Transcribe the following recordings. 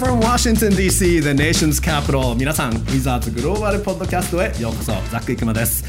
from Washington DC, the nation's capital. 皆さん、ウィザーズグローバルポッドキャストへようこそザック・イクマです。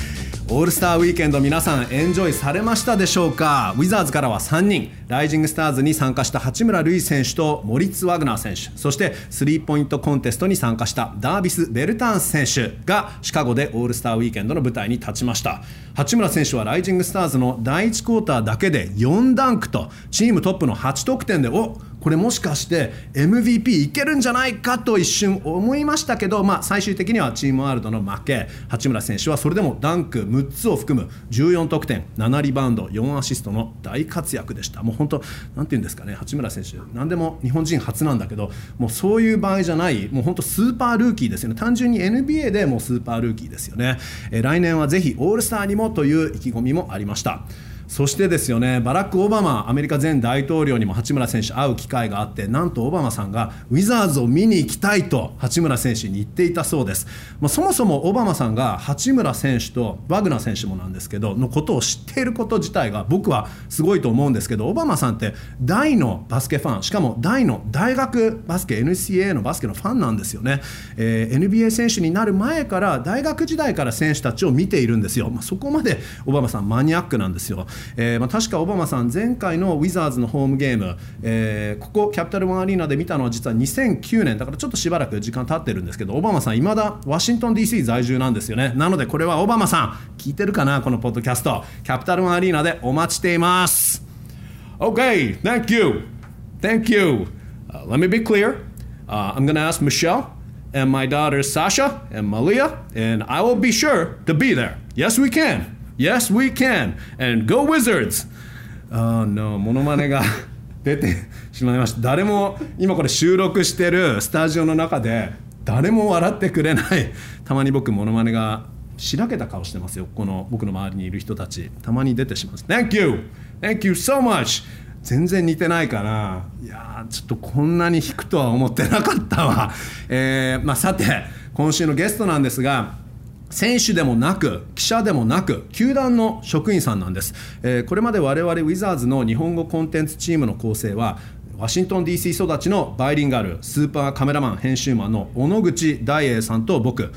オールスターウィーケンド皆さんエンジョイされましたでしょうか？ウィザーズからは3人ライジングスターズに参加した八村塁選手とモリッツ・ワグナー選手そしてスリーポイントコンテストに参加したダービス・ベルターン選手がシカゴでオールスターウィーケンドの舞台に立ちました。八村選手はライジングスターズの第1クォーターだけで4ダンクとチームトップの8得点でおこれもしかして MVP いけるんじゃないかと一瞬思いましたけど、まあ、最終的にはチームワールドの負け。八村選手はそれでもダンク6つを含む14得点7リバウンド4アシストの大活躍でした。もう本当なんていうんですかね八村選手何でも日本人初なんだけどもうそういう場合じゃないもう本当スーパールーキーですよね。単純に NBA でもうスーパールーキーですよね、え来年はぜひオールスターにもという意気込みもありました。そしてですよねバラック・オバマアメリカ前大統領にも八村選手会う機会があってなんとオバマさんがウィザーズを見に行きたいと八村選手に言っていたそうです、まあ、そもそもオバマさんが八村選手とワグナー選手もなんですけどのことを知っていること自体が僕はすごいと思うんですけどオバマさんって大のバスケファンしかも大の大学バスケ NCAA のバスケのファンなんですよね、えー、NBA 選手になる前から大学時代から選手たちを見ているんですよ、まあ、そこまでオバマさんマニアックなんですよ。えーまあ、確かオバマさん前回のウィザーズのホームゲーム、えー、ここキャピタルワンアリーナで見たのは実は2009年だからちょっとしばらく時間経ってるんですけどオバマさんいまだワシントン DC 在住なんですよね。なのでこれはオバマさん聞いてるかなこのポッドキャスト。キャピタルワンアリーナでお待ちしています。OK thank you. Thank you、uh, let me be clear、uh, I'm gonna ask Michelle and my daughters Sasha and Malia and I will be sure to be there. Yes we can. Yes, we can! And go Wizards! Oh no, モノマネが 出てしまいました。誰も今これ収録してるスタジオの中で誰も笑ってくれない。たまに僕モノマネがしらけた顔してますよ。この僕の周りにいる人たち。たまに出てしまう。Thank you! Thank you so much! 全然似てないかな。いやちょっとこんなに弾くとは思ってなかったわ。えー、まあさて、今週のゲストなんですが、選手でもなく記者でもなく球団の職員さんなんです、えー、これまで我々ウィザーズの日本語コンテンツチームの構成はワシントン DC 育ちのバイリンガルスーパーカメラマン編集マンの小野口大栄さんと僕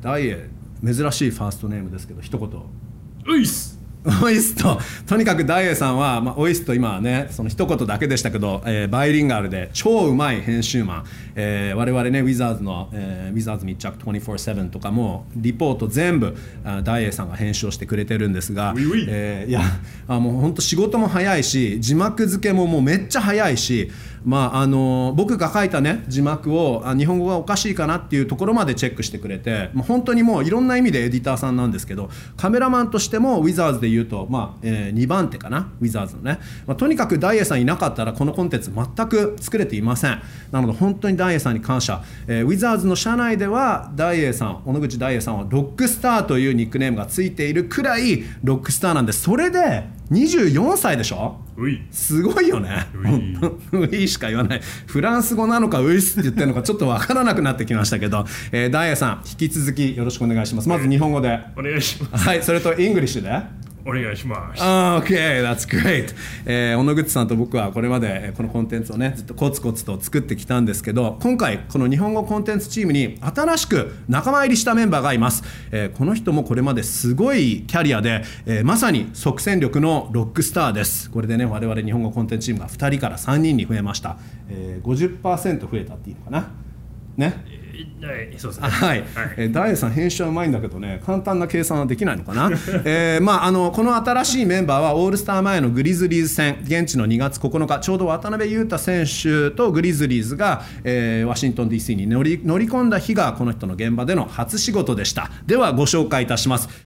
大栄珍しいファーストネームですけど一言「ういっす!」オイスト。とにかく大栄さんは、まあ、オイスト今はねその一言だけでしたけど、えー、バイリンガルで超うまい編集マン、えー、我々ねウィザーズの、えー、ウィザーズ密着24-7とかもリポート全部大栄さんが編集をしてくれてるんですが、えー、いやあもう本当仕事も早いし字幕付けももうめっちゃ早いしまあ、あの僕が書いた、ね、字幕をあ日本語がおかしいかなっていうところまでチェックしてくれて、まあ、本当にもういろんな意味でエディターさんなんですけどカメラマンとしてもウィザーズでいうと、まあえー、2番手かなウィザーズのね、まあ、とにかくダイエさんいなかったらこのコンテンツ全く作れていません。なので本当にダイエさんに感謝、えー、ウィザーズの社内ではダイエさん小野口ダイエさんはロックスターというニックネームがついているくらいロックスターなんでそれで24歳でしょ？すごいよね。ウイしか言わない。フランス語なのかウイスって言ってるのかちょっと分からなくなってきましたけど、えー、ダイヤさん引き続きよろしくお願いします。まず日本語で。お願いします。はいそれと English でお願いします。OK, that's great. えー、小野口さんと僕はこれまでこのコンテンツをね、ずっとコツコツと作ってきたんですけど、今回、この日本語コンテンツチームに新しく仲間入りしたメンバーがいます。えー、この人もこれまですごいキャリアで、えー、まさに即戦力のロックスターです。これでね、我々日本語コンテンツチームが2人から3人に増えました。えー、50%増えたっていいのかな。ね。はいそうですね。はい、はい、ダイエさん編集はうまいんだけどね簡単な計算はできないのかな、えーまあ、あのこの新しいメンバーはオールスター前のグリズリーズ戦現地の2月9日ちょうど渡辺裕太選手とグリズリーズが、えー、ワシントン DC に乗り乗り込んだ日がこの人の現場での初仕事でした。ではご紹介いたします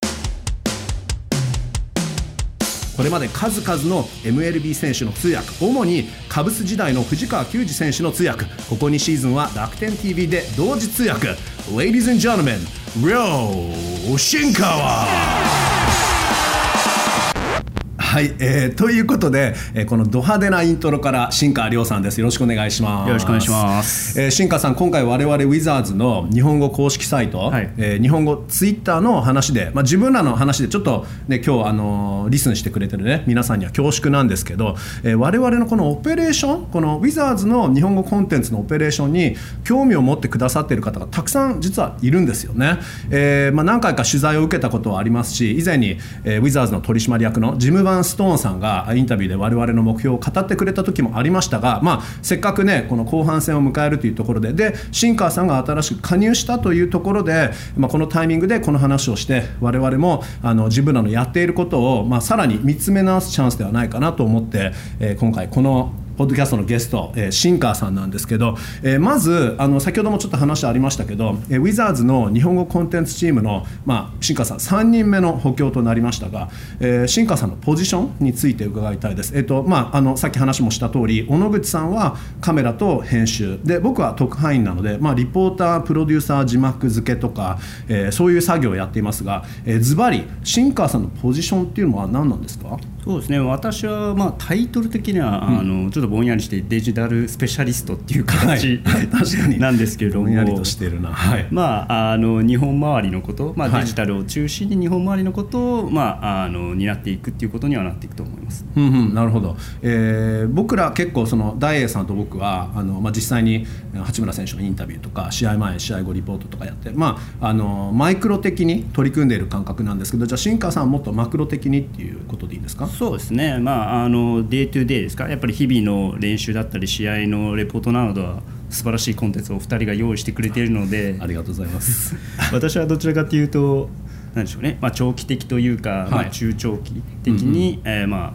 これまで数々の MLB 選手の通訳主にカブス時代の藤川球児選手の通訳ここ2シーズンは楽天 TV で同時通訳。Ladies and gentlemen リョウ・シンはい、えー、ということで、えー、このド派手なイントロから新川亮さんです。よろしくお願いします。よろしくお願いします、えー、新川さん今回我々ウィザーズの日本語公式サイト、はい。えー日本語ツイッターの話で、まあ、自分らの話でちょっとね今日あのーリスンしてくれてるね皆さんには恐縮なんですけど、えー我々のこのオペレーションこのウィザーズの日本語コンテンツのオペレーションに興味を持ってくださっている方がたくさん実はいるんですよね、えーまあ、何回か取材を受けたことはありますし以前に、えーウィザーズの取締役のジム・バン・ストーンさんがインタビューで我々の目標を語ってくれた時もありましたが、まあ、せっかくねこの後半戦を迎えるというところでで新川さんが新しく加入したというところで、まあ、このタイミングでこの話をして我々もあの自分らのやっていることを、まあ、さらに見つめ直すチャンスではないかなと思って、えー今回このポッドキャストのゲスト、えーシンカーさんなんですけど、えーまずあの先ほどもちょっと話ありましたけど、えーウィザーズの日本語コンテンツチームの、まあ、シンカーさん3人目の補強となりましたが、えーシンカーさんのポジションについて伺いたいです、えっとまあ、あのさっき話もした通り小野口さんはカメラと編集。で僕は特派員なので、まあ、リポータープロデューサー字幕付けとか、えーそういう作業をやっていますが、えーズバリシンカーさんのポジションっていうのは何なんですか？そうですね。私はまあタイトル的には、あのちょっとぼんやりしてデジタルスペシャリストっていう形、はい。確かに。なんですけれども。ぼんやりとしてるな。はい。まあ、あの日本周りのこと、まあ、はい。デジタルを中心に日本周りのことを、まあ、あの担っていくっていうことにはなっていくと思います。うんうん、なるほど、えー僕ら結構その大栄さんと僕はあの、まあ、実際に八村選手のインタビューとか試合前試合後リポートとかやって、まあ、あのマイクロ的に取り組んでいる感覚なんですけどじゃあ新川さんはもっとマクロ的にっていうことでいいですか？そうですね、まあ、あの day-to-day ですか、やっぱり日々の練習だったり、試合のレポートなどは、素晴らしいコンテンツをお二人が用意してくれているので。あ、りがとうございます。私はどちらかというと、なんでしょうね、まあ、長期的というか、まあ、はい中長期的に、えーまあ、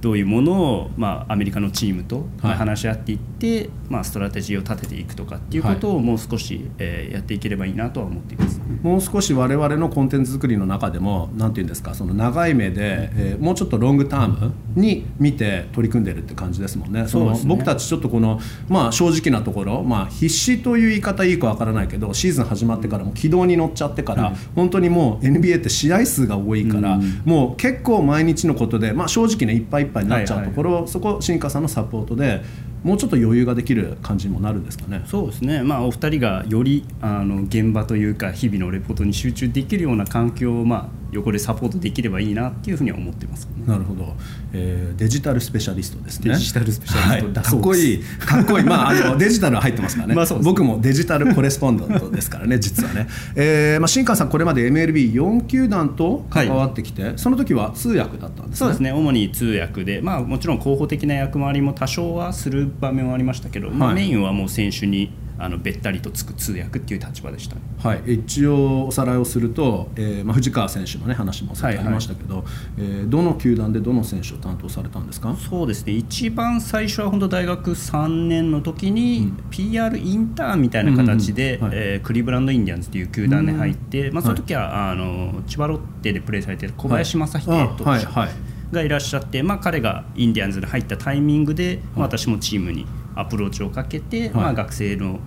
どういうものを、まあ、アメリカのチームと、まあはい。話し合っていって、まあ、ストラテジーを立てていくとかっていうことをもう少し、えーやっていければいいなとは思っています。もう少し我々のコンテンツ作りの中でもなんていうんですかその長い目で、えーもうちょっと long term に見て取り組んでるって感じですもんね。そのそうですね僕たちちょっとこの、まあ、正直なところ、まあ、必死という言い方いいかわからないけどシーズン始まってからも軌道に乗っちゃってから、本当にもう NBA って試合数が多いから、もう結構毎日のことで、まあ、正直ねいっぱいいっぱいになっちゃうところ、そこ新川さんのサポートでもうちょっと余裕ができる感じにもなるんですかね。そうですね、まあ、お二人がよりあの現場というか日々のレポートに集中できるような環境を、まあ、横でサポートできればいいなっていうふうには思ってます、なるほど、えーデジタルスペシャリストですね。デジタルスペシャリスト。はい、だかっこいい、かっこいい、まあ、あの デジタルは入ってますからね。まあそうですね。僕もデジタルコレスポンダントですからね、実はね。えーまあ、新川さん、これまで MLB4 球団と関わってきて、その時は通訳だったんですね。そうですね。主に通訳で、まあ、もちろん広報的な役回りも多少はする場面はありましたけど、まあはい。メインはもう選手にあのべったりとつく通訳っていう立場でしたね。はい、一応おさらいをすると、えーまあ、藤川選手の、ね、話もさっきありましたけど、えーどの球団でどの選手を担当されたんですか？そうですね。一番最初は本当大学3年の時に PR インターンみたいな形で、うん。うんはい。えークリーブランド・インディアンズという球団に入って、まあ、その時は、あの千葉ロッテでプレーされている小林正秀はい。投手、はい。がいらっしゃって、まあ、彼がインディアンズに入ったタイミングで、まあ私もチームにアプローチをかけて、まあ、学生の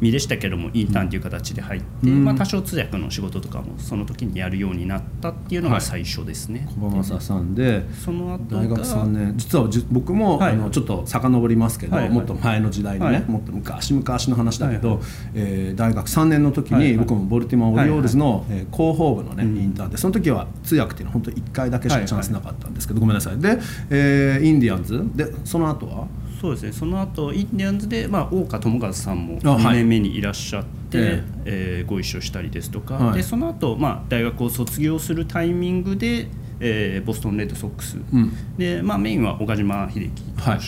身でしたけどもインターンという形で入って、うん。まあ、多少通訳の仕事とかもその時にやるようになったっていうのはい。が最初ですね。小浜さんでその後が大学3年実はじ僕も、はいあのちょっと遡りますけど、はいはい。もっと前の時代にね、はい。もっと昔昔の話だけど、はいはえー大学3年の時に、はいはい。僕もボルティモア・オリオールズの、えー広報部のね、インターンでその時は通訳っていうのは本当1回だけしかチャンスなかったんですけど、ごめんなさい。で、えーインディアンズ。でその後は？そうですね。その後インディアンズで、まあ、大岡智和さんもあはい。2年目にいらっしゃって、ええ。ーご一緒したりですとか、はい。でその後、まあ大学を卒業するタイミングで、えーボストン・レッドソックス、うん。でまあ、メインは岡島秀樹投手、はい。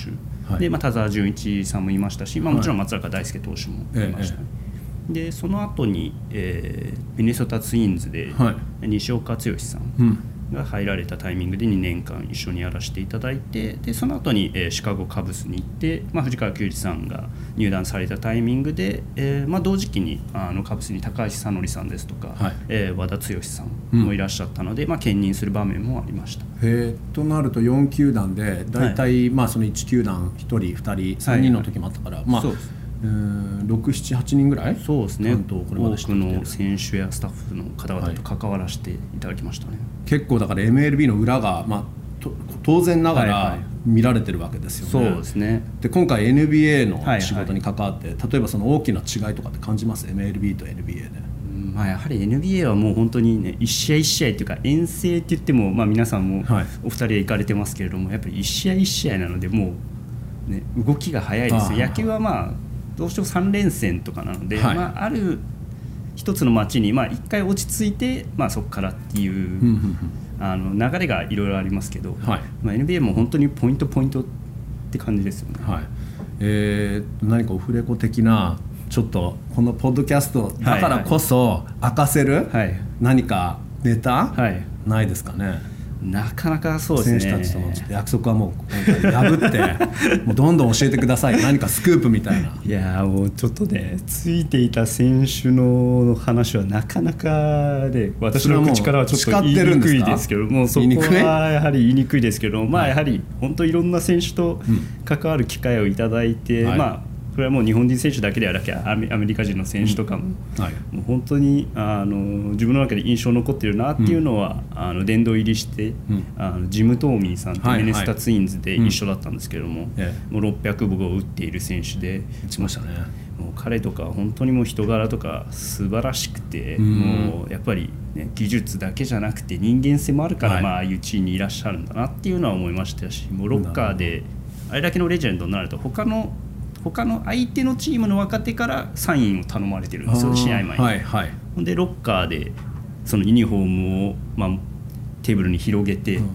はいでまあ、田澤純一さんもいましたし、まあ、もちろん松坂大輔投手もいましたね、でその後に、えーミネソタツインズではい。西岡剛さん、うんが入られたタイミングで2年間一緒にやらせていただいてでその後に、えーシカゴカブスに行って、まあ、藤川球児さんが入団されたタイミングで、えーまあ、同時期にあのカブスに高橋さのりさんですとか、はい。えー和田剛さんもいらっしゃったので、まあ、兼任する場面もありました。えー。となると4球団で大体、まあ、その1球団1人2人3人の時もあったから、まあそうです678人ぐらい？そうですね。多くの選手やスタッフの方々と関わらせていただきましたね。結構だから MLB の裏が、まあ、と当然ながらはいはい。見られてるわけですよね。そうですね。で今回 NBA のはいはい。仕事に関わって、例えばその大きな違いとかって感じます？MLB と NBA で。うんまあ、やはり NBA はもう本当にね1試合1試合っていうか遠征って言っても、まあ、皆さんもはい。お二人は行かれてますけれどもやっぱり1試合1試合なのでもう、ね、動きが早いですよ。野球はまあどうしても3連戦とかなので、はい。まあ、ある一つの街にまあ1回落ち着いて、まあ、そこからっていう、あの流れがいろいろありますけど、はい。まあ、NBA も本当にポイントポイントって感じですよね。はい。えー何かオフレコ的なちょっとこのポッドキャストだからこそ明かせるはい。何かネタ、はい。ないですかねなかなかそうですね。選手たちとの約束はもう破って もうどんどん教えてください。何かスクープみたいな。いやーもうちょっとねついていた選手の話はなかなかで私の口からはちょっと言いにくいですけどもうそこはやはり言いにくいですけどまあやはり本当いろんな選手と関わる機会をいただいて、はい。まあこれはもう日本人選手だけではなくアメアメリカ人の選手とかも,、はい。もう本当にあの自分の中で印象残ってるなっていうのは、あの殿堂入りして、うん。あのジム・トーミーさんとはいミネスタツインズで一緒だったんですけども、えもう600号を打っている選手で打ちましたね。もう彼とか本当にもう人柄とか素晴らしくて、うん。もうやっぱり、ね、技術だけじゃなくて人間性もあるから、はい。まあああいう地位にいらっしゃるんだなっていうのは思いましたしもうロッカーであれだけのレジェンドになると他の他の相手のチームの若手からサインを頼まれてるんですよ試合前に。はいはい。ほんでロッカーでそのユニフォームを、まあ、テーブルに広げて、うん。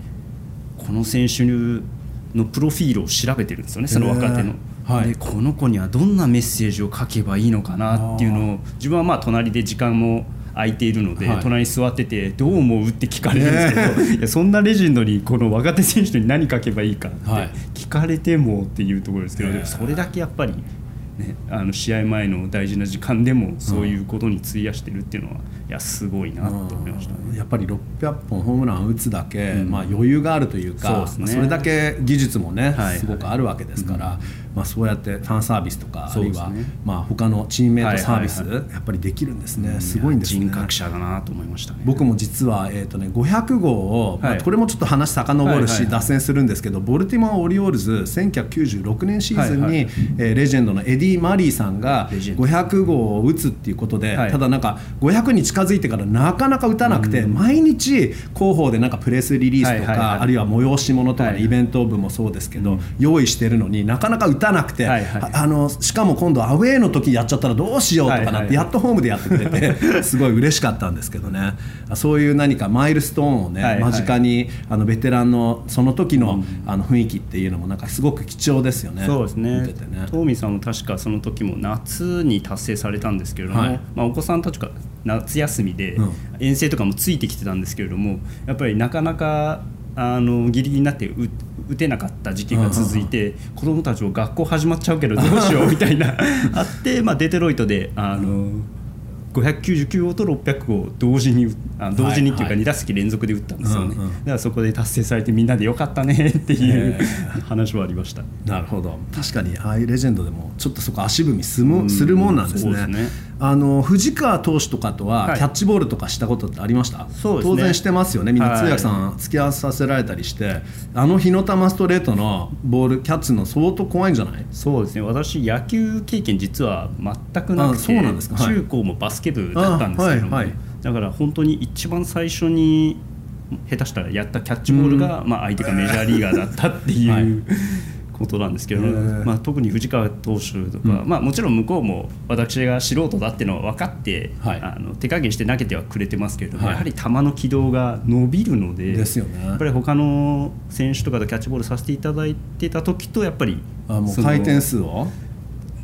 この選手のプロフィールを調べてるんですよねその若手の。はい。でこの子にはどんなメッセージを書けばいいのかなっていうのを自分はまあ隣で時間も空いているので、はい。隣に座っててどう思う？って聞かれるんですけど、いやそんなレジェンドにこの若手選手に何書けばいいかってはい。聞かれてもっていうところですけど、それだけやっぱり、ね、あの試合前の大事な時間でもそういうことに費やしてるっていうのは、いやすごいなと思いましたね。うん。やっぱり600本ホームラン打つだけ、うん。まあ、余裕があるというかそね。れだけ技術もね、はい。はいすごくあるわけですから、まあ、そうやってファンサービスとか、あるいは、まあ、他のチームメイトサービス、やっぱりできるんですね、すごいんですね。人格者だなと思いましたね。僕も実は、えーとね、500号を、まあはいこれもちょっと話遡るし、脱線するんですけどボルティモア・オリオールズ1996年シーズンに、はえーレジェンドのエディ・マリーさんがレジェンド。500号を打つっていうことで、はい。ただなんか500に近づいてからなかなか打たなくて、毎日広報でなんかプレスリリースとか、あるいは催し物とか、イベント部もそうですけど、用意してるのになかなか打たなくて、はいはい。ああのしかも今度アウェーの時やっちゃったらどうしようとかなって、やっとホームでやってくれて すごい嬉しかったんですけどね。そういう何かマイルストーンをね、はいはい。間近にあのベテランのその時の,、あの雰囲気っていうのもなんかすごく貴重ですよね。そうですね。見ててね。トーミーさんも確かその時も夏に達成されたんですけれども、はい。まあ、お子さんたちが夏休みでうん。遠征とかもついてきてたんですけれどもやっぱりなかなかあのギリギリになって打打てなかった時期が続いて子供たちも学校始まっちゃうけどどうしようみたいな あって、まあ、デトロイトであの599号と600号を同時にあ同時にっていうかはいはい。2打席連続で打ったんですよね、うんうん。だからそこで達成されてみんなでよかったね っていうえ話はありました。なるほど。確かにああいうレジェンドでもちょっとそこ足踏みすもするもんなんですね,、そうですねあの藤川投手とかとははい。キャッチボールとかしたことってありました、そうですね。当然してますよね。みんなはい。通訳さん付き合わさせられたりして、あの火の玉ストレートのボールキャッチの相当怖いんじゃない？そうですね。私野球経験実は全くなくあそうてなんですか。はい。中高もバスケ部だったんですけども、だから本当に一番最初に下手したらやったキャッチボールが、まあ、相手がメジャーリーガーだったっていう、はいことなんですけど、へー。まあ、特に藤川投手とか、まあ、もちろん向こうも私が素人だっていうのは分かって、はい。あの手加減して投げてはくれてますけれども、はい。やはり球の軌道が伸びるのでですよね。やっぱり他の選手とかとキャッチボールさせていただいてた時とやっぱりあもう回転数を？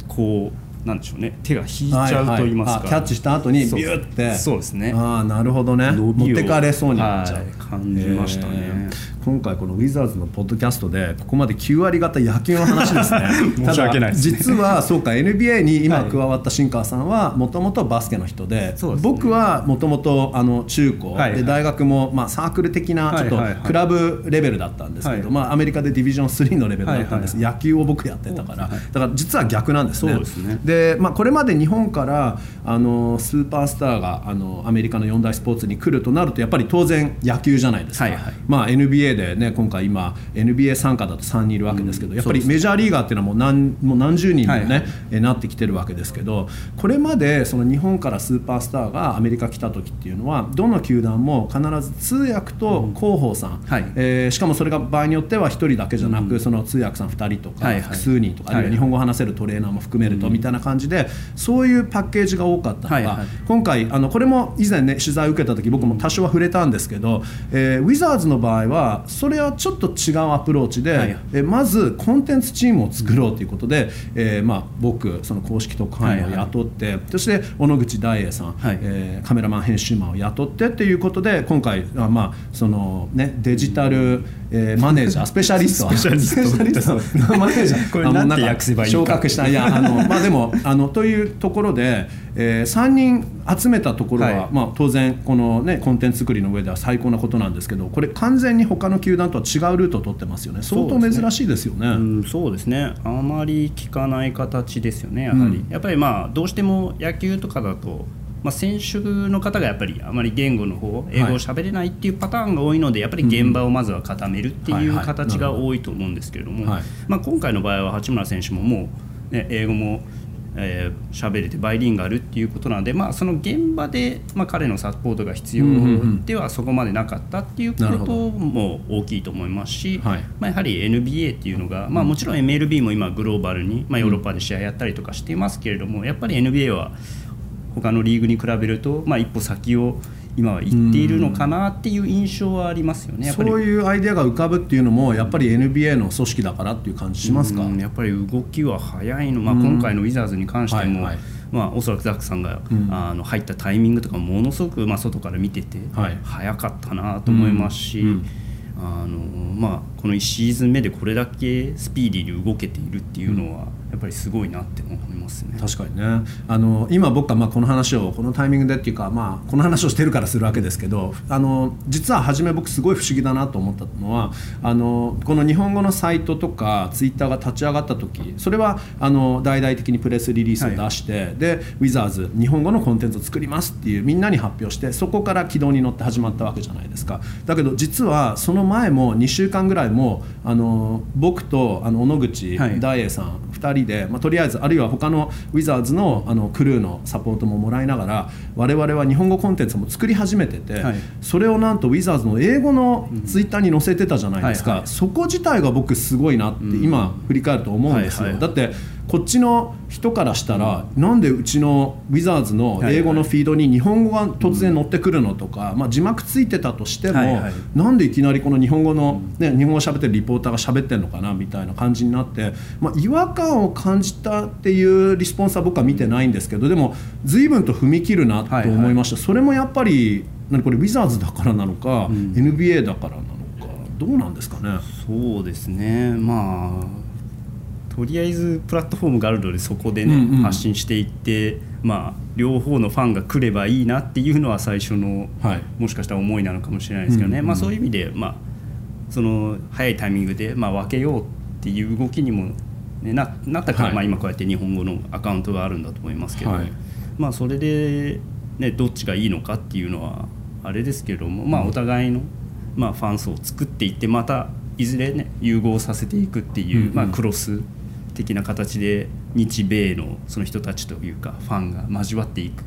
こうなんでしょうね手が引いちゃうと言いますか、はいはいあキャッチした後にビューって。そうですね。ああなるほどね。伸びを持ってかれそうになっちゃう、はい感じましたね。えー今回このウィザーズのポッドキャストでここまで9割方野球の話ですね。申し訳ないね。実はそうか NBA に今はい加わった新川さんはもともとバスケの人でそうですね。僕はもともと中高、はいはい。で大学もまあサークル的なちょっとはいはいはい。クラブレベルだったんですけど、はい。まあ、アメリカでディビジョン3のレベルだったんです、はい。野球を僕やってたから、だから実は逆なんですね。そうですね。で、まあ、これまで日本からあのスーパースターがあのアメリカの四大スポーツに来るとなるとやっぱり当然野球球じゃないですか、はいはい。まあ、NBA で、ね、今回今 NBA 参加だと3人いるわけですけど、やっぱりメジャーリーガーっていうのはもう何もう何十人にも、ねはいはい。えなってきてるわけですけどこれまでその日本からスーパースターがアメリカ来た時っていうのはどの球団も必ず通訳と広報さん、はい。えーしかもそれが場合によっては1人だけじゃなく、その通訳さん2人とかはいはい。複数人とか、あるいははい日本語を話せるトレーナーも含めると、みたいな感じでそういうパッケージが多かったのが、はいはい。今回あのこれも以前ね取材を受けた時僕も多少は触れたんですけど、えーウィザーズの場合はそれはちょっと違うアプローチで、はいえーまずコンテンツチームを作ろうということで、えーまあ、僕その公式特派員を雇って、そして小野口大栄さん、はい。えーカメラマン編集マンを雇ってっていうことで今回あ、まあそのね、デジタル、えーマネージャースペシャリスト スペシャリスト。マネージャー。これなんてか訳せばいいか。昇格した。いやあの まあでもあのというところで、えー、3人集めたところは、はい。まあ、当然この、ね、コンテンツ作りの上では最高なことなんですけどこれ完全に他の球団とは違うルートを取ってますよね。相当珍しいですよね。うん、そうですね。あまり聞かない形ですよねやはり、うん。やっぱりまあどうしても野球とかだと、まあ、選手の方がやっぱりあまり言語の方英語を喋れないっていうパターンが多いのでやっぱり現場をまずは固めるっていう形が多いと思うんですけれども、はい。まあ、今回の場合は八村選手ももう、ね、英語もえー喋れてバイリンガルっていうことなので、まあ、その現場で、まあ、彼のサポートが必要ではそこまでなかったっていうことも大きいと思いますし、はい。まあ、やはり NBA っていうのが、まあ、もちろん MLB も今グローバルに、まあ、ヨーロッパで試合やったりとかしていますけれどもやっぱり NBA は他のリーグに比べると、まあ、一歩先を今は行っているのかなっていう印象はありますよね。そういうアイデアが浮かぶっていうのもやっぱり NBA の組織だからっていう感じしますか、うんやっぱり動きは早いの、まあ、今回のウィザーズに関しても、はいはい。まあ、おそらくザックさんが、うん。あの入ったタイミングとかものすごく、まあ、外から見てて、はい。早かったなと思いますし、うん。うんあのまあ、この1シーズン目でこれだけスピーディーに動けているっていうのは、やっぱりすごいなって思いますね。確かにね。あの今僕はまあこの話をこのタイミングでっていうか、まあ、この話をしてるからするわけですけどあの実は初め僕すごい不思議だなと思ったのはあのこの日本語のサイトとかツイッターが立ち上がった時それはあの大々的にプレスリリースを出して、でウィザーズ日本語のコンテンツを作りますっていうみんなに発表してそこから軌道に乗って始まったわけじゃないですか。だけど実はその前も2週間ぐらいもあの僕とあの小野口はい。大栄さん2人で、まあ、とりあえずあるいは他のウィザーズのあのクルーのサポートももらいながら我々は日本語コンテンツも作り始めてて、はい。それをなんとウィザーズの英語のツイッターに載せてたじゃないですか、はいはい。そこ自体が僕すごいなって今振り返ると思うんですよ、はいはい。だってこっちの人からしたら、なんでうちのウィザーズの英語のフィードに日本語が突然乗ってくるのとか、まあ、字幕ついてたとしても、はいはい。なんでいきなりこの日本語の、ね、日本語を喋ってるリポーターが喋ってるのかなみたいな感じになって、まあ、違和感を感じたっていうリスポンスは僕は見てないんですけどでも随分と踏み切るなと思いました、それもやっぱり何これウィザーズだからなのか、NBA だからなのかどうなんですかね？そうですね。まあとりあえずプラットフォームがあるのでそこでね、うんうん。発信していってまあ両方のファンが来ればいいなっていうのは最初の、はい。もしかしたら思いなのかもしれないですけどね、うんうんまあ、そういう意味で、まあ、その早いタイミングで、まあ、分けようっていう動きにも、ね、ななったから、はい。まあ、今こうやって日本語のアカウントがあるんだと思いますけど、はい。まあ、それで、ね、どっちがいいのかっていうのはあれですけども、まあ、お互いの、まあ、ファン層を作っていってまたいずれね融合させていくっていう、まあ、クロス的な形で日米のその人たちというかファンが交わっていく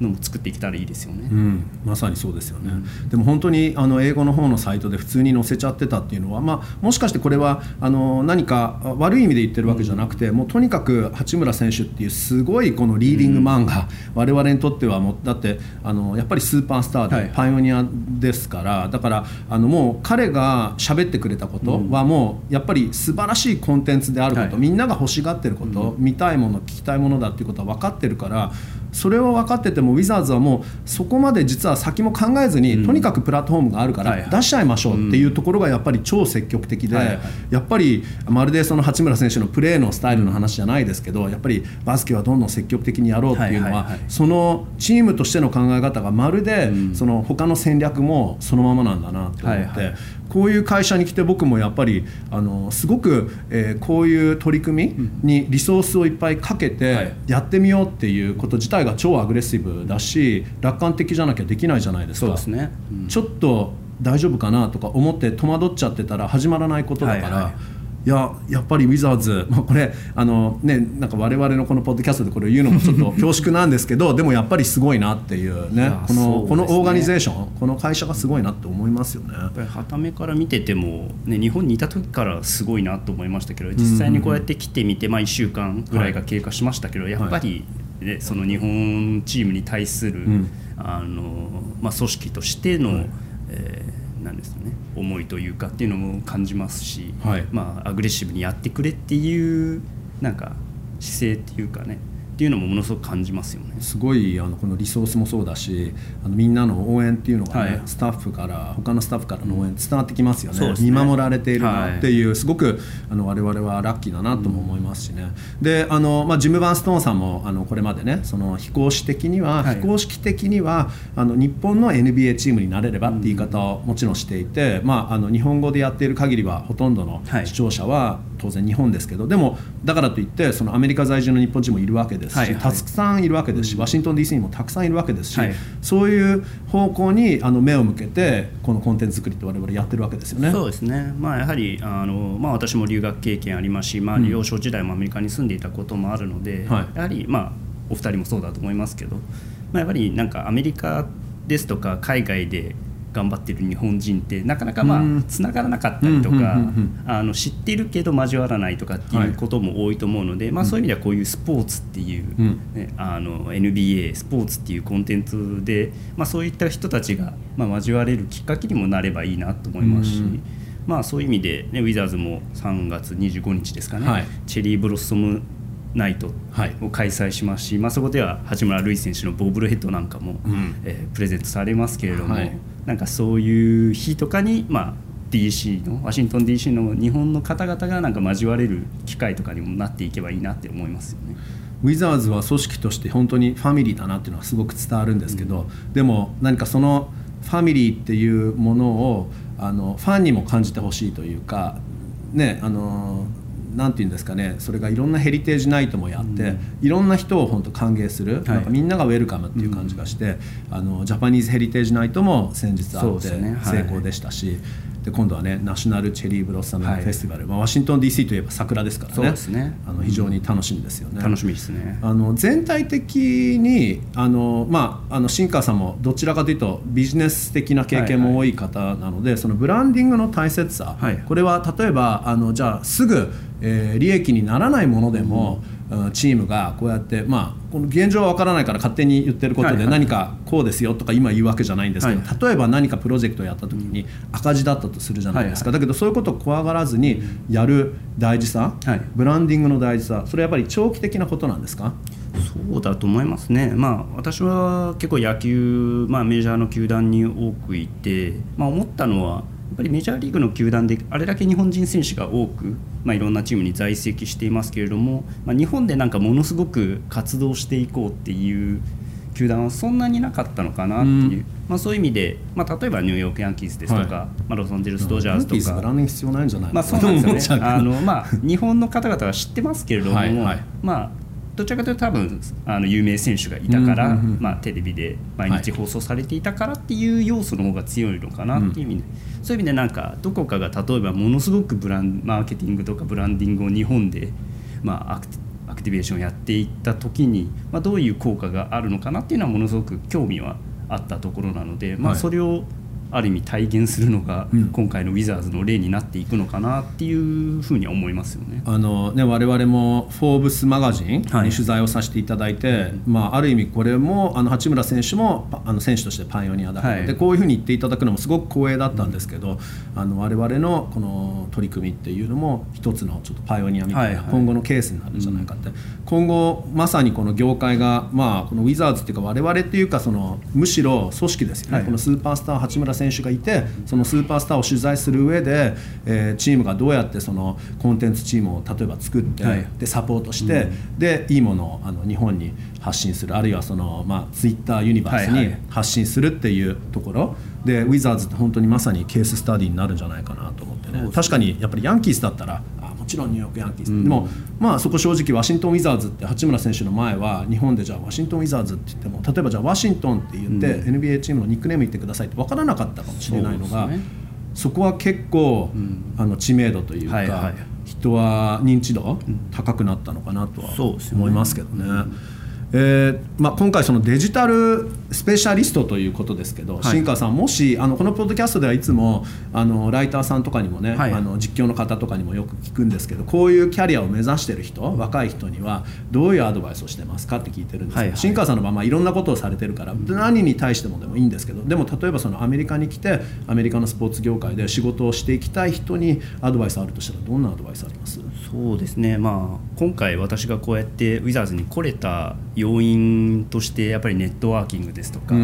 のも作っていけたらいいですよね。うん、まさにそうですよね、でも本当にあの英語の方のサイトで普通に載せちゃってたっていうのは、まあ、もしかしてこれはあの何か悪い意味で言ってるわけじゃなくて、もうとにかく八村選手っていうすごいこのリーディングマンが、我々にとってはもうだってあのやっぱりスーパースターはい。でパイオニアですから、だからあのもう彼が喋ってくれたことはもうやっぱり素晴らしいコンテンツであること、はい。みんなが欲しがってること、見たいもの聞きたいものだっていうことは分かってるからそれは分かっててもウィザーズはもうそこまで実は先も考えずに、とにかくプラットフォームがあるから出しちゃいましょうっていうところがやっぱり超積極的で、はいはい。やっぱりまるでその八村選手のプレーのスタイルの話じゃないですけどやっぱりバスケはどんどん積極的にやろうっていうのは,、はいはいはい。そのチームとしての考え方がまるで、その他の戦略もそのままなんだなと思って。はいはいこういう会社に来て僕もやっぱりあのすごく、えーこういう取り組みにリソースをいっぱいかけはいてやってみようっていうこと自体が超アグレッシブだし楽観的じゃなきゃできないじゃないですか。そうですね、うんちょっと大丈夫かなとか思って戸惑っちゃってたら始まらないことだから。はいはいいややっぱりウィザーズ、まあ、これあの、ね、なんか我々のこのポッドキャストでこれを言うのもちょっと恐縮なんですけどでもやっぱりすごいなっていうねやこのね。このオーガニゼーションこの会社がすごいなって思いますよね。やっぱり傍目から見てても、ね、日本にいた時からすごいなと思いましたけど実際にこうやって来てみて、まあ、1週間ぐらいが経過しましたけど、やっぱり、ね、その日本チームに対する、ん。あのまあ、組織としての、はい。えーなんですかね、思いというかっていうのも感じますし、はい。まあ、アグレッシブにやってくれっていうなんか姿勢っていうかねっていうのもものすごく感じますよね。すごいあのこのリソースもそうだしあのみんなの応援っていうのがね、はい。スタッフから他のスタッフからの応援伝わってきますよね,、ね。見守られているなっていう、すごくあの我々はラッキーだなとも思いますしね、であの、まあ、ジム・バンストーンさんもあのこれまでねその非公式的には、はい。非公式的にはあの日本の NBA チームになれればっていう言い方をもちろんしていて、まあ、あの日本語でやっている限りはほとんどのはい。視聴者は当然日本ですけどでもだからといってそのアメリカ在住の日本人もいるわけですし、はいはい。たくさんいるわけですし、ワシントン DC にもたくさんいるわけですし、はい。そういう方向にあの目を向けてこのコンテンツ作りって我々やってるわけですよね。そうですね、まあ、やはりあの、まあ、私も留学経験ありますし、まあ、幼少時代もアメリカに住んでいたこともあるので、はい。やはり、まあ、お二人もそうだと思いますけど、まあ、やはりなんかアメリカですとか海外で頑張ってる日本人ってなかなかまうん。あつながらなかったりとかあの知ってるけど交わらないとかっていうことも多いと思うので、まあ、そういう意味ではこういうスポーツっていう、うん。ね、あの NBA スポーツっていうコンテンツで、まあ、そういった人たちが、まあ、交われるきっかけにもなればいいなと思いますし。うんまあ、そういう意味で、ね、ウィザーズも3月25日ですかね、はい。チェリーブロッソムナイトはい。を開催しますし、まあ、そこでは八村塁選手のボブルヘッドなんかも、ん。えープレゼントされますけれども、はいなんかそういう日とかに、まあ、DC のワシントン DC の日本の方々がなんか交われる機会とかにもなっていけばいいなって思いますよね。ウィザーズは組織として本当にファミリーだなっていうのはすごく伝わるんですけど、でも何かそのファミリーっていうものをあのファンにも感じてほしいというかねあのなんていうんですかねそれがいろんなヘリテージナイトもやって、いろんな人を本当歓迎する、なんかみんながウェルカムっていう感じがして、あのジャパニーズヘリテージナイトも先日あって成功でしたし、で今度はねナショナルチェリーブロッサムフはい。ェスティバル、まあ、ワシントン DC といえば桜ですからね。ね。あの非常に楽しみですよね。楽しみですね。あの全体的にあの、まあ、あの新川さんもどちらかというとビジネス的な経験も多い方なので、そのブランディングの大切さ、はい。これは例えばあのじゃあすぐ、えー利益にならないものでも、うん。チームがこうやって、まあ、この現状は分からないから勝手に言ってることではいはい。何かこうですよとか今言うわけじゃないんですけど、は例えば何かプロジェクトをやった時に赤字だったとするじゃないですか、だけどそういうことを怖がらずにやる大事さ、はい。ブランディングの大事さそれはやっぱり長期的なことなんですか？そうだと思いますね、まあ、私は結構野球、まあ、メジャーの球団に多くいて、まあ、思ったのは、やっぱりメジャーリーグの球団であれだけ日本人選手が多く、まあ、いろんなチームに在籍していますけれども、まあ、日本でなんかものすごく活動していこうっていう球団はそんなになかったのかなっていう、うんまあ、そういう意味で、まあ、例えばニューヨークヤンキースですとか、はいまあ、ロサンゼルス・ドジャースとかヤンキースブ。ランディング必要ないんじゃないまあ、そうなんですよねあのの、まあ、日本の方々は知ってますけれども、はいはいまあ、どちらかというと多分あの有名選手がいたから、うんうんうん。まあ、テレビで毎日放送されていたからっていう要素の方が強いのかなっていう意味で、そういう意味でなんかどこかが例えばものすごくブランドマーケティングとかブランディングを日本で、まあ、アクティアクティベーションをやっていった時に、まあ、どういう効果があるのかなっていうのはものすごく興味はあったところなので、まあ、はい。それをある意味体現するのがうん。今回のウィザーズの例になっていくのかなっていうふうには思いますよね。あのね、我々も「フォーブスマガジン」にはい。取材をさせていただいて、まあ、ある意味これもあの八村選手もパあの選手としてパイオニアだから、はい。でこういうふうに言っていただくのもすごく光栄だったんですけど、あの我々のこの取り組みっていうのも一つのちょっとパイオニアみたいな、はいはい。今後のケースになるんじゃないかって、今後まさにこの業界が、まあ、このウィザーズっていうか我々っていうかそのむしろ組織ですよね、はい。このスーパースター八村選手がいてそのスーパースターを取材する上で、えーチームがどうやってそのコンテンツチームを例えば作って、はい。でサポートして、でいいものをあの日本に発信するあるいはその、まあ、ツイッターユニバースにはいはい。発信するっていうところ、でウィザーズって本当にまさにケーススタディになるんじゃないかなと思ってね。確かにやっぱりヤンキースだったらあももちろんニューヨークヤンキース、でも、まあ、そこ正直ワシントン・ウィザーズって八村選手の前は日本でじゃあワシントン・ウィザーズって言っても例えばじゃあワシントンって言って、NBA チームのニックネーム言ってくださいって分からなかったかもしれないのがそね。そこは結構、あの知名度というか、はいはい人は認知度高くなったのかなとは思いますけどね。えーまあ、今回そのデジタルスペシャリストということですけど、い。新川さんもしあのこのポッドキャストではいつもあのライターさんとかにもね、はい。あの実況の方とかにもよく聞くんですけどこういうキャリアを目指してる人若い人にはどういうアドバイスをしてますかって聞いてるんですけど、はいはい。新川さんの場合、まあ、いろんなことをされてるから何に対してもでもいいんですけどでも例えばそのアメリカに来てアメリカのスポーツ業界で仕事をしていきたい人にアドバイスあるとしたらどんなアドバイスあります？そうですね、まあ、今回私がこうやってウィザーズに来れた要因としてやっぱりネットワーキングですとかっ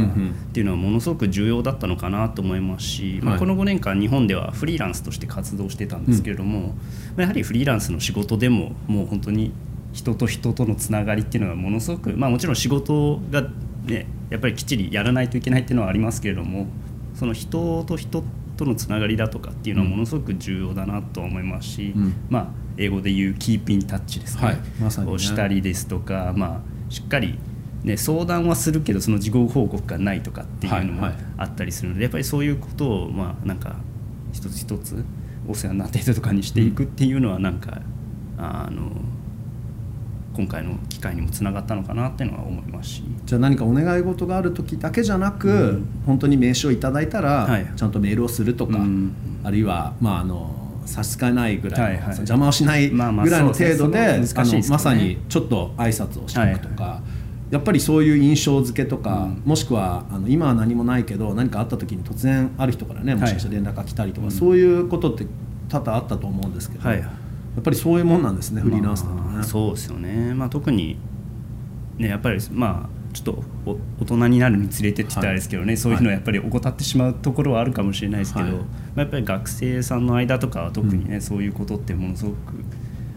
ていうのはものすごく重要だったのかなと思いますし、まあ、はいこの5年間日本ではフリーランスとして活動してたんですけれども、まあやはりフリーランスの仕事でももう本当に人と人とのつながりっていうのがものすごく、まあ、もちろん仕事が、ね、やっぱりきっちりやらないといけないっていうのはありますけれどもその人と人とのつながりだとかっていうのはものすごく重要だなとは思いますし、うん。まあ、英語で言うキーピンタッチですね、はいまさにね。をしたりですとか、まあ、しっかり、ね、相談はするけどその事後報告がないとかっていうのもはいはい。あったりするので、やっぱりそういうことを、まあ、なんか一つ一つお世話になった人とかにしていくっていうのはなんか、あの今回の機会にもつながったのかなっていうのは思いますし。じゃあ何かお願い事がある時だけじゃなく、本当に名刺をいただいたら、はい。ちゃんとメールをするとか、うん。あるいは、まあ、あの差し支えないぐらいの、はいはい。邪魔をしないぐまあまあらいの程度で,、ね。まさにちょっと挨拶をしておくとか。やっぱりそういう印象付けとか、もしくはあの今は何もないけど何かあった時に突然ある人からねもしかして連絡が来たりとか、そういうことって多々あったと思うんですけど、はいやっぱりそういうもんなんですねフリーランスだとね。まあそうですよね、まあ、特に、ね、やっぱりまあちょっとお大人になるにつれてって言ったらあれですけどね、そういうのはやっぱり怠ってしまうところはあるかもしれないですけど、はい。まあ、やっぱり学生さんの間とかは特にね、そういうことってものすごく、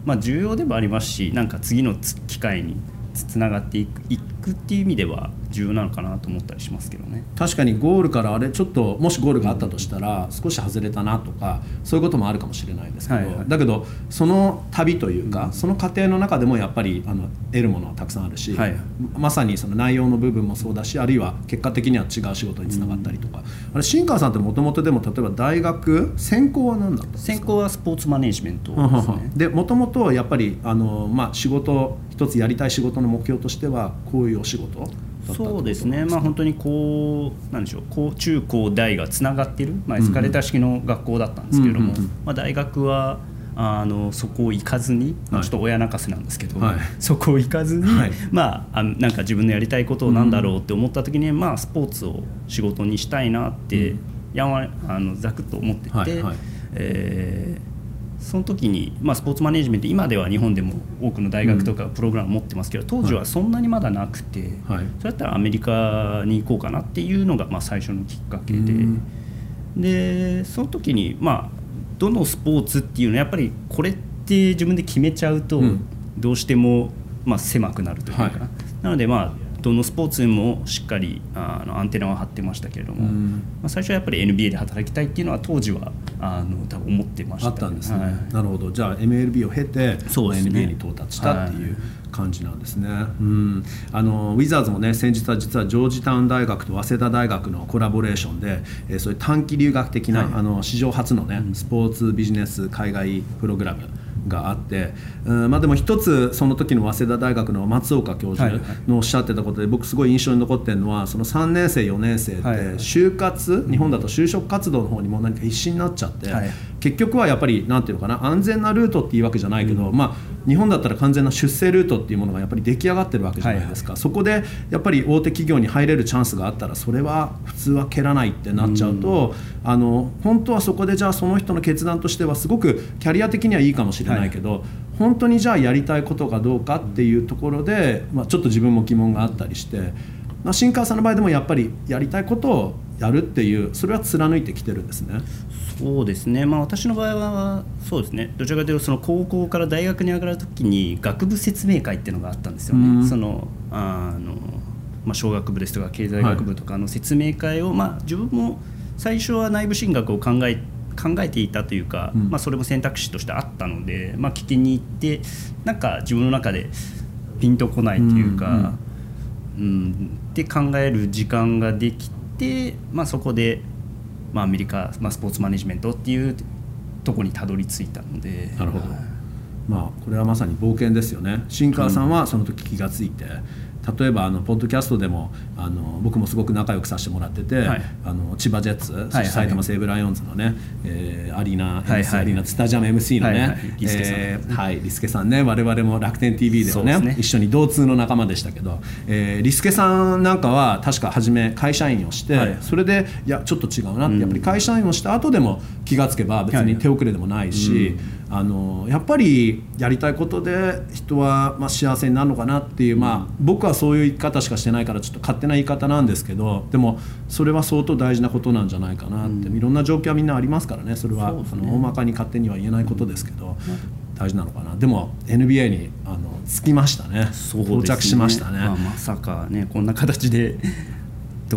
まあ、重要でもありますしなんか次のつ機会につつながっていくいくっていう意味では重要なのかなと思ったりしますけどね。確かにゴールからあれちょっともしゴールがあったとしたら少し外れたなとかそういうこともあるかもしれないですけど、はいはい。だけどその旅というか、その過程の中でもやっぱりあの得るものはたくさんあるし、はいまさにその内容の部分もそうだしあるいは結果的には違う仕事につながったりとか、あれ新川さんってもともとでも例えば大学専攻は何だったんですか？専攻はスポーツマネジメントですね。でもともとやっぱりあの、まあ、仕事一つやりたい仕事の目標としてはこういうお仕事そうですね、まあ、本当にこうなんでしょう。高中高大がつながっている、まあ、エスカレーター式の学校だったんですけれども、うんうんうんまあ、大学はあのそこを行かずに、まあ、はい。ちょっと親泣かせなんですけど、はい。そこを行かずに、はい。まあ、あなんか自分のやりたいことをなんだろうって思った時に、まあ、スポーツを仕事にしたいなって、やんわりあのざくっと思ってて、はいはい。えーその時に、まあ、スポーツマネジメント今では日本でも多くの大学とかプログラム持ってますけど、当時はそんなにまだなくて、はい。それだったらアメリカに行こうかなっていうのがまあ最初のきっかけで、うん。でその時にまあどのスポーツっていうのはやっぱりこれって自分で決めちゃうとうん。どうしてもまあ狭くなるというか、はい。なのでまあどのスポーツにもしっかりあのアンテナは張ってましたけれども、うん。まあ、最初はやっぱり NBA で働きたいっていうのは当時はあの多分思ってましたあったんですね、はい。なるほど。じゃあ MLB を経てそうね。NBA に到達したっていう感じなんですね、うん、あのウィザーズもね先日は実はジョージタウン大学と早稲田大学のコラボレーションで、えーそういう短期留学的な、はい。あの史上初のね、スポーツビジネス海外プログラムがあって、うんまあ、でも一つその時の早稲田大学の松岡教授のおっしゃってたことで僕すごい印象に残ってるのはその3年生4年生ってはい就活日本だと就職活動の方にも何か必死になっちゃって、はい結局はやっぱりなんていうのかな安全なルートっていうわけじゃないけど、まあ日本だったら完全な出世ルートっていうものがやっぱり出来上がってるわけじゃないですか、そこでやっぱり大手企業に入れるチャンスがあったらそれは普通は蹴らないってなっちゃうと、あの本当はそこでじゃあその人の決断としてはすごくキャリア的にはいいかもしれないけど、本当にじゃあやりたいことがどうかっていうところで、まあ、ちょっと自分も疑問があったりして、まあ、新川さんの場合でもやっぱりやりたいことをやるっていうそれは貫いてきてるんですね。そうですね、まあ、私の場合はそうですね。どちらかというとその高校から大学に上がるときに学部説明会っていうのがあったんですようん。ね。そのあのまあ、小学部ですとか経済学部とかの説明会を、まあ、自分も最初は内部進学を考え考えていたというか、うん。まあ、それも選択肢としてあったので、まあ、聞きに行ってなんか自分の中でピンとこないというか、うんって考える時間ができて、まあ、そこで、まあ、アメリカ、まあ、スポーツマネジメントっていうところにたどり着いたので。なるほど、まあこれはまさに冒険ですよね。新川さんはその時気がついて、例えばあのポッドキャストでもあの僕もすごく仲良くさせてもらってて、はい。あの千葉ジェッツ、そしてはい埼玉西武ライオンズのね、えーアリーナ、はいはい。アリーナスタジアム MC のね、はいはい。リスケさん。えー。はいリスケさんね我々も楽天 TV ではねね。一緒に同通の仲間でしたけど、えーリスケさんなんかは確か初め会社員をして、はい。それでいやちょっと違うなって、やっぱり会社員をした後でも気がつけば別に手遅れでもないし、あのやっぱりやりたいことで人はまあ幸せになるのかなっていう、まあ、僕はそういう生き方しかしてないからちょっと勝手な言い方なんですけどでもそれは相当大事なことなんじゃないかなって、いろんな状況はみんなありますからねそれはそね。あの大まかに勝手には言えないことですけど、大事なのかな。でも NBA にあの着きましたね。ね。到着しましたね。まあ、まさかねこんな形で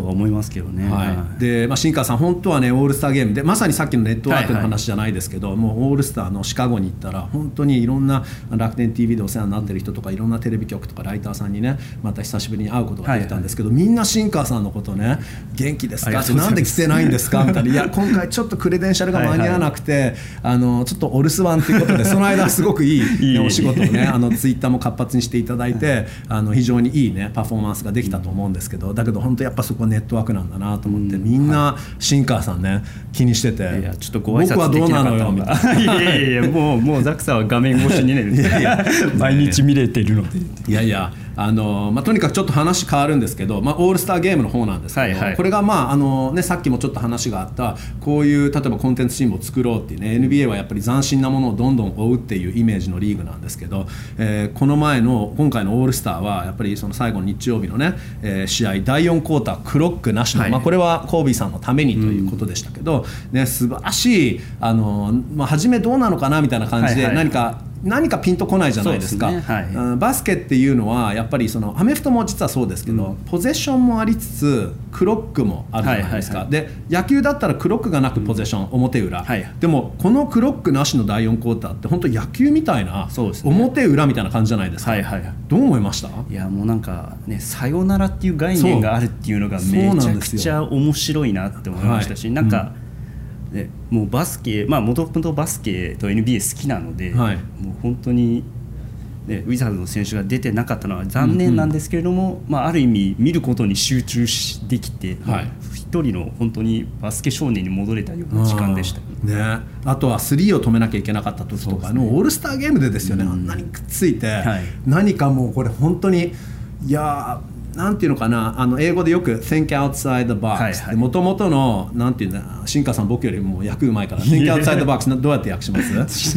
とは思いますけどね。はい、で、まあ、新川さん、本当はね、オールスターゲーム。で、まさにさっきのネットワークのはいはい。話じゃないですけど、もうオールスターのシカゴに行ったら、本当にいろんな楽天 TV でお世話になってる人とか、いろんなテレビ局とか、ライターさんにね、また久しぶりに会うことができたんですけど、みんな新川さんのことね、元気ですか？って、ないんで来てないんですか？みたいな、いや、今回ちょっとクレデンシャルが間に合わなくて、あのちょっとお留守番ということで、その間、すごくいいいい。ねお仕事をね、あのツイッターも活発にしていただいて、あの非常にいいね、パフォーマンスができたと思うんですけど、だけど本当やっぱそこはネットワークなんだなと思って、みんな新川さんね、気にしてて、いやちょっとご挨僕は拶できどうなのよみたいな。がいやいやいやもうもうザクさんは画面越しにね 毎日見れてるので。いやいや、あのまあ、とにかくちょっと話変わるんですけど、まあ、オールスターゲームの方なんですけど、はいはい。これが、まああのね、さっきもちょっと話があったこういう例えばコンテンツチームを作ろうっていうね NBA はやっぱり斬新なものをどんどん追うっていうイメージのリーグなんですけど、えーこの前の今回のオールスターはやっぱりその最後の日曜日のね、えー試合第4クォータークロックなしの、はい。まあ、これはコービーさんのためにということでしたけど、ね、素晴らしいあの、まあ、初めどうなのかなみたいな感じではいはい。何か、何かピンとこないじゃないですか。ね。はい。うんバスケっていうのはやっぱりそのアメフトも実はそうですけど、ポゼッションもありつつクロックもあるじゃないですか、はいで野球だったらクロックがなくポゼッション、表裏、はい。でもこのクロックなしの第4クォーターって本当野球みたいな、表裏みたいな感じじゃないですか、はいはいはい。どう思いました？いやもうなんかねさよならっていう概念があるっていうのがめちゃくちゃ面白いなって思いましたし、はい。なんか、ね、もうバスケまあもともとバスケと NBA 好きなので、はい。もう本当に、ね、ウィザーズの選手が出てなかったのは残念なんですけれども、まあ、ある意味見ることに集中しできて、はい。一人の本当にバスケ少年に戻れたような時間でした。うんね、あとはスリーを止めなきゃいけなかった時とかのオールスターゲームでですよね、あんなにくっついて、はい。何かもうこれ本当にいやーなんていうのかなあの英語でよく「think outside the はい box」はい。もともとのなんていうんだ新川さん僕よりも役うまいから「think outside the box」などうやって訳します？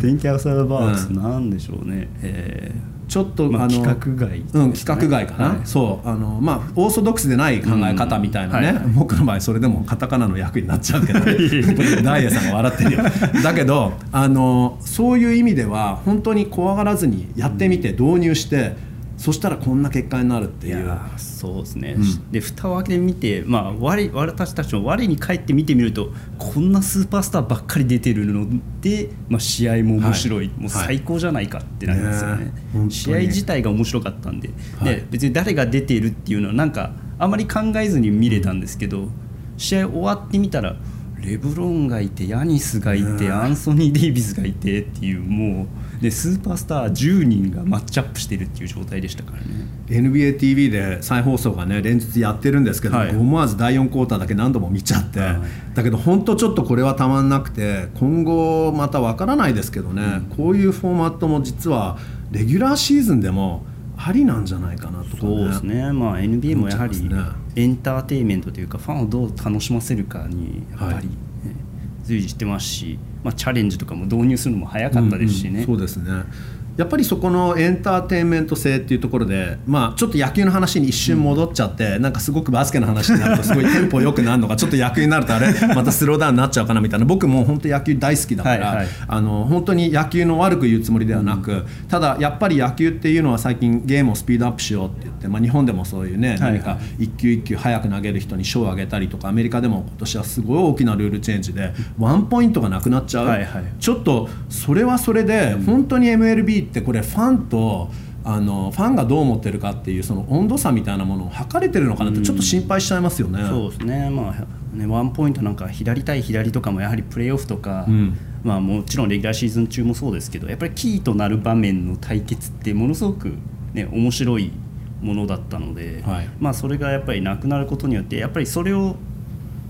電気アウサーバーツなんでしょうね、えちょっと、まああの規格外ね。うん、規格外かな、はい。そうあのまあオーソドックスでない考え方みたいなね、うん。はいはい僕の場合それでもカタカナの役になっちゃうけど ダイヤさんが笑ってるよ。だけどあのそういう意味では本当に怖がらずにやってみて導入して、そしたらこんな結果になるっていう。そうですね、うん。で蓋を開けてみて、まあ、我私たちも我に返って見てみるとこんなスーパースターばっかり出てるので、まあ、試合も面白い、はい。もう最高じゃないかってなりますよね。試合自体が面白かったんで,、はい。で別に誰が出ているっていうのはなんかあまり考えずに見れたんですけど、試合終わってみたらレブロンがいてヤニスがいて、アンソニー・デイビスがいてっていうもうでスーパースター10人がマッチアップしてるっていう状態でしたからね。NBATV で再放送がね連日やってるんですけど、はい。思わず第4クォーターだけ何度も見ちゃって、はい。だけど本当ちょっとこれはたまんなくて今後またわからないですけどね、こういうフォーマットも実はレギュラーシーズンでもありなんじゃないかなとかね。そうですね、まあ、NBA もやはりねエンターテインメントというかファンをどう楽しませるかにやっぱり、ね随時してますし、まあ、チャレンジとかも導入するのも早かったですしね、うんうんそうですねやっぱりそこのエンターテインメント性っていうところで、まあ、ちょっと野球の話に一瞬戻っちゃって、なんかすごくバスケの話になるとすごいテンポよくなるのが ちょっと野球になるとあれまたスローダウンになっちゃうかなみたいな僕も本当野球大好きだから、はいはい。あの本当に野球の悪く言うつもりではなく、ただやっぱり野球っていうのは最近ゲームをスピードアップしようって言って、まあ、日本でもそういうねはい何か一球一球早く投げる人に賞をあげたりとかアメリカでも今年はすごい大きなルールチェンジでワンポイントがなくなっちゃう、はいはい。ちょっとそれはそれで本当に MLB ってこれファンとあのファンがどう思ってるかっていうその温度差みたいなものを測れてるのかなってちょっと心配しちゃいますよね。そうですね,、まあ、ねワンポイントなんか左対左とかもやはりプレーオフとか、ん。まあ、もちろんレギュラーシーズン中もそうですけどやっぱりキーとなる場面の対決ってものすごく、ね、面白いものだったので、はい。まあ、それがやっぱりなくなることによってやっぱりそれを、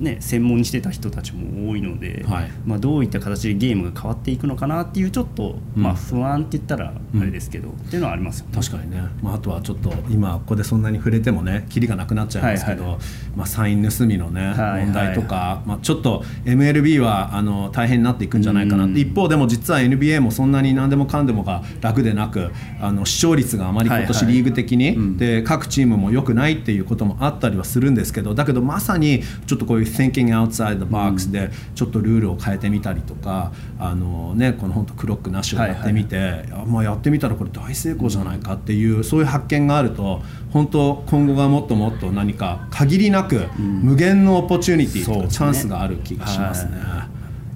ね、専門にしてた人たちも多いので、はい。まあ、どういった形でゲームが変わっていくのかなっていうちょっと、まあ、不安って言ったらあれですけど、っていうのはありますよね。確かにね、まあ、あとはちょっと今ここでそんなに触れてもねキリがなくなっちゃいますけど、はいはまあ、サイン盗みのね、はい問題とか、まあ、ちょっと MLB はあの大変になっていくんじゃないかなって、一方でも実は NBA もそんなに何でもかんでもが楽でなくあの視聴率があまり今はいはい。年リーグ的に、で各チームも良くないっていうこともあったりはするんですけどだけどまさにちょっとこういう thinking outside the box でちょっとルールを変えてみたりとか、あのね、この本当クロックなしをやってみて、いやまあ、やってみたらこれ大成功じゃないかっていうそういう発見があると本当今後がもっともっと何か限りなく無限のオポチュニティとかね。チャンスがある気がしますね。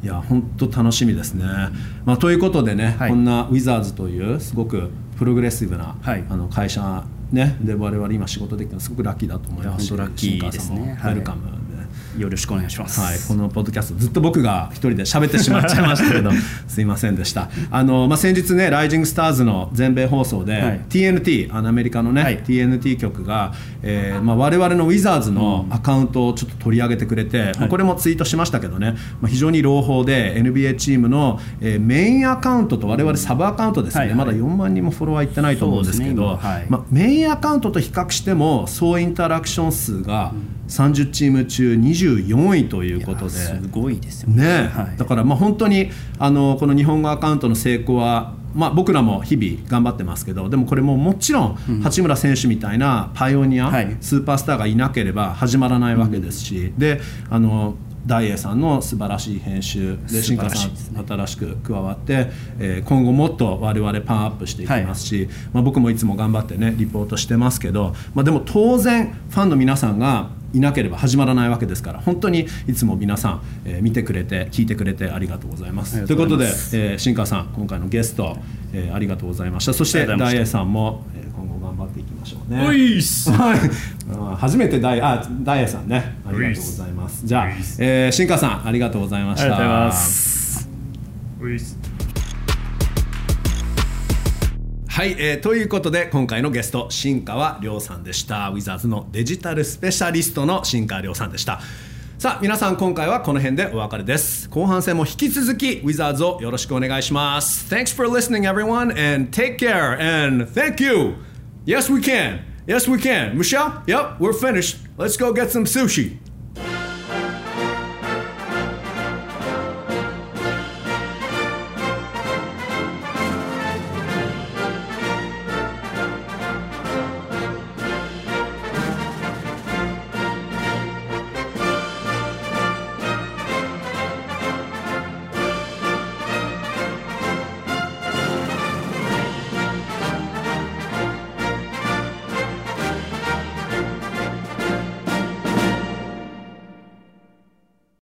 い。や本当楽しみですね、まあ、ということでね、はい。こんなウィザーズというすごくプログレッシブな、はい。あの会社、ね、で我々今仕事できたのすごくラッキーだと思いますしラッキーですね。ウェルカムでよろしくお願いします。はい、このポッドキャストずっと僕が一人で喋ってしまっちゃいましたけど すいませんでした。あの、まあ、先日ね「ライジングスターズ」の全米放送で、はい。TNT あのアメリカのね、はい。TNT 局が、えーまあ、我々のウィザーズのアカウントをちょっと取り上げてくれて、まあこれもツイートしましたけどね、まあ、非常に朗報で NBA チームの、えーメインアカウントと我々サブアカウントですね、はいはい。まだ4万人もフォロワーいってないと思うんですけどねまあ、メインアカウントと比較しても総インタラクション数が30チーム中24位ということで。すごいですよね。はい。だからまあ本当にあのこの日本語アカウントの成功は、まあ、僕らも日々頑張ってますけどでもこれももちろん。八村選手みたいなパイオニア、はい。スーパースターがいなければ始まらないわけですし、であの大栄さんの素晴らしい編集で新川さん新しく加わって、えー今後もっと我々パンアップしていきますし、まあ、僕もいつも頑張ってねリポートしてますけど、まあ、でも当然ファンの皆さんがいなければ始まらないわけですから本当にいつも皆さん、えー見てくれて聞いてくれてありがとうございます。ということでえー新川さん今回のゲスト、えーありがとうございました。そして大栄さんも、えましょうね。おいっすはい、あ初めて大あ大栄さんね。ありがとうございます。じゃあえー新川さんありがとうございました。ありがとうございます。おいっすはい、えーということで今回のゲスト新川亮さんでした。ウィザーズのデジタルスペシャリストの新川亮さんでした。さあ皆さん今回はこの辺でお別れです。後半戦も引き続きウィザーズをよろしくお願いします。Thanks for listening everyone and take care and thank you Yes we can. Yes we can. Michelle Yep we're finished. Let's go get some sushi